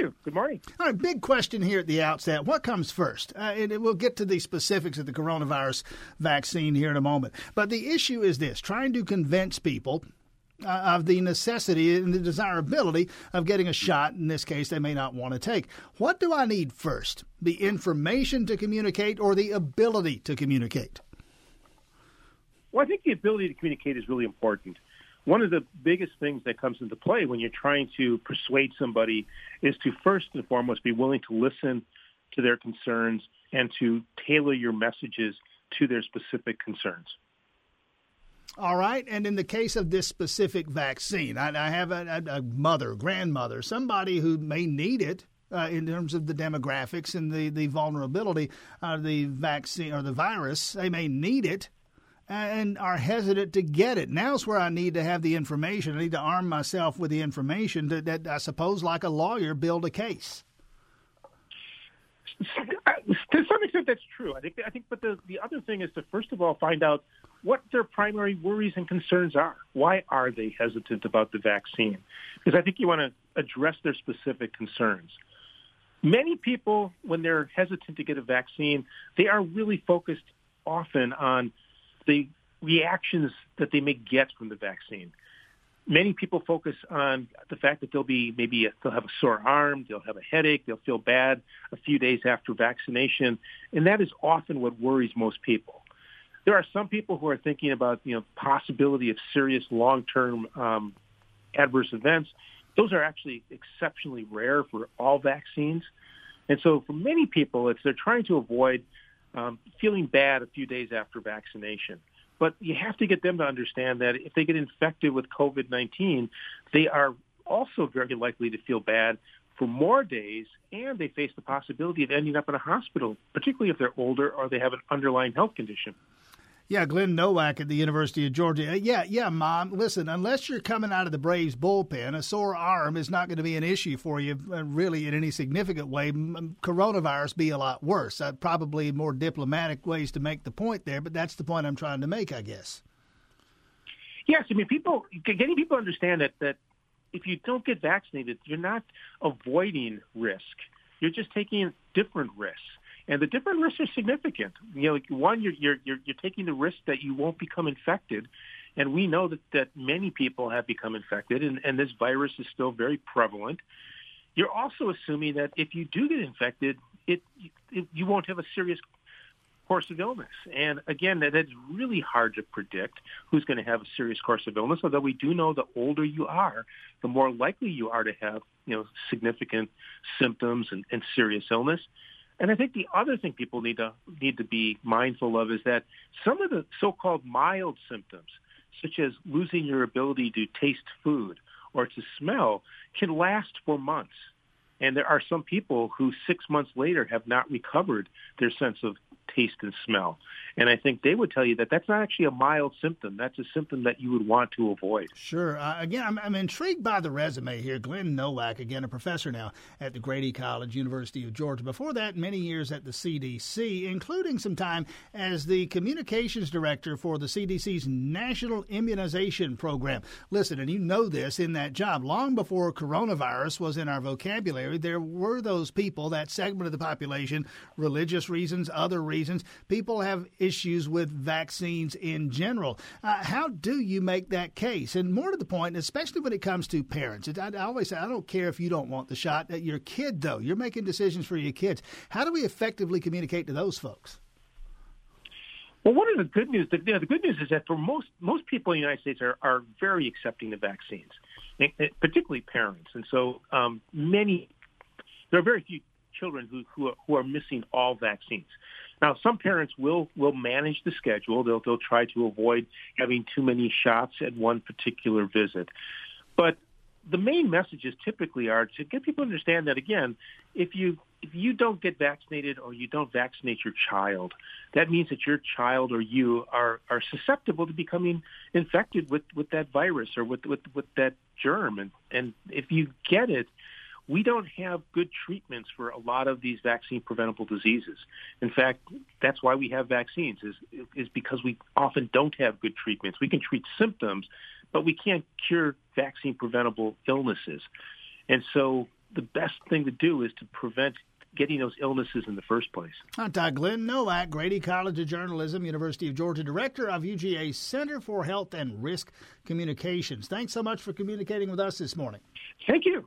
you. Good morning. All right, big question here at the outset. What comes first? Uh, and we'll get to the specifics of the coronavirus vaccine here in a moment. But the issue is this trying to convince people uh, of the necessity and the desirability of getting a shot. In this case, they may not want to take. What do I need first? The information to communicate or the ability to communicate? Well, I think the ability to communicate is really important. One of the biggest things that comes into play when you're trying to persuade somebody is to first and foremost be willing to listen to their concerns and to tailor your messages to their specific concerns. All right. And in the case of this specific vaccine, I, I have a, a, mother, grandmother, somebody who may need it. Uh, in terms of the demographics and the, the vulnerability of the vaccine or the virus, they may need it and are hesitant to get it. Now's where I need to have the information. I need to arm myself with the information to, that I suppose, like a lawyer, build a case. To some extent, that's true. I think. I think, but the the other thing is to first of all find out what their primary worries and concerns are. Why are they hesitant about the vaccine? Because I think you want to address their specific concerns. Many people, when they're hesitant to get a vaccine, they are really focused often on the reactions that they may get from the vaccine. Many people focus on the fact that they'll be maybe a, they'll have a sore arm, they'll have a headache, they'll feel bad a few days after vaccination, and that is often what worries most people. There are some people who are thinking about you know possibility of serious long-term um, adverse events. Those are actually exceptionally rare for all vaccines, and so for many people, it's they're trying to avoid um, feeling bad a few days after vaccination. But you have to get them to understand that if they get infected with COVID-19, they are also very likely to feel bad for more days, and they face the possibility of ending up in a hospital, particularly if they're older or they have an underlying health condition. Yeah, Glen Nowak at the University of Georgia. Uh, yeah, yeah, Mom. Listen, unless you're coming out of the Braves bullpen, a sore arm is not going to be an issue for you, uh, really, in any significant way. Coronavirus be a lot worse. Uh, probably more diplomatic ways to make the point there, but that's the point I'm trying to make, I guess. Yes, I mean, people getting people understand that that if you don't get vaccinated, you're not avoiding risk. You're just taking different risks and the different risks are significant. You know, one, you're you're you're, you're taking the risk that you won't become infected, and we know that that many people have become infected, and, and this virus is still very prevalent. You're also assuming that if you do get infected, it, it you won't have a serious course of illness. And again, that is really hard to predict who's going to have a serious course of illness. Although we do know the older you are, the more likely you are to have, you know, significant symptoms and, and serious illness. And I think the other thing people need to need to be mindful of is that some of the so-called mild symptoms, such as losing your ability to taste food or to smell, can last for months. And there are some people who six months later have not recovered their sense of taste and smell. And I think they would tell you that that's not actually a mild symptom. That's a symptom that you would want to avoid. Sure. Uh, again, I'm, I'm, intrigued by the resume here. Glen Nowak, again, a professor now at the Grady College, University of Georgia. Before that, many years at the CDC, including some time as the communications director for the CDC's National Immunization Program. Listen, and you know this in that job, long before coronavirus was in our vocabulary, there were those people, that segment of the population, religious reasons, other reasons, people have issues with vaccines in general. Uh, how do you make that case? And more to the point, especially when it comes to parents, I, I always say, I don't care if you don't want the shot. At your kid, though, you're making decisions for your kids. How do we effectively communicate to those folks? Well, one of the good news, the, you know, the good news is that for most most people in the United States are, are very accepting of vaccines, particularly parents, and so um, many. There are very few children who who are, who are missing all vaccines. Now, some parents will will manage the schedule. They'll they'll try to avoid having too many shots at one particular visit. But the main messages typically are to get people to understand that again, if you if you don't get vaccinated or you don't vaccinate your child, that means that your child or you are are susceptible to becoming infected with with that virus or with with with that germ. And and if you get it, we don't have good treatments for a lot of these vaccine preventable diseases. In fact, that's why we have vaccines is is because we often don't have good treatments. We can treat symptoms, but we can't cure vaccine preventable illnesses. And so the best thing to do is to prevent getting those illnesses in the first place. Dr. Glen Nowak, Grady College of Journalism, University of Georgia, Director of UGA Center for Health and Risk Communications. Thanks so much for communicating with us this morning. Thank you.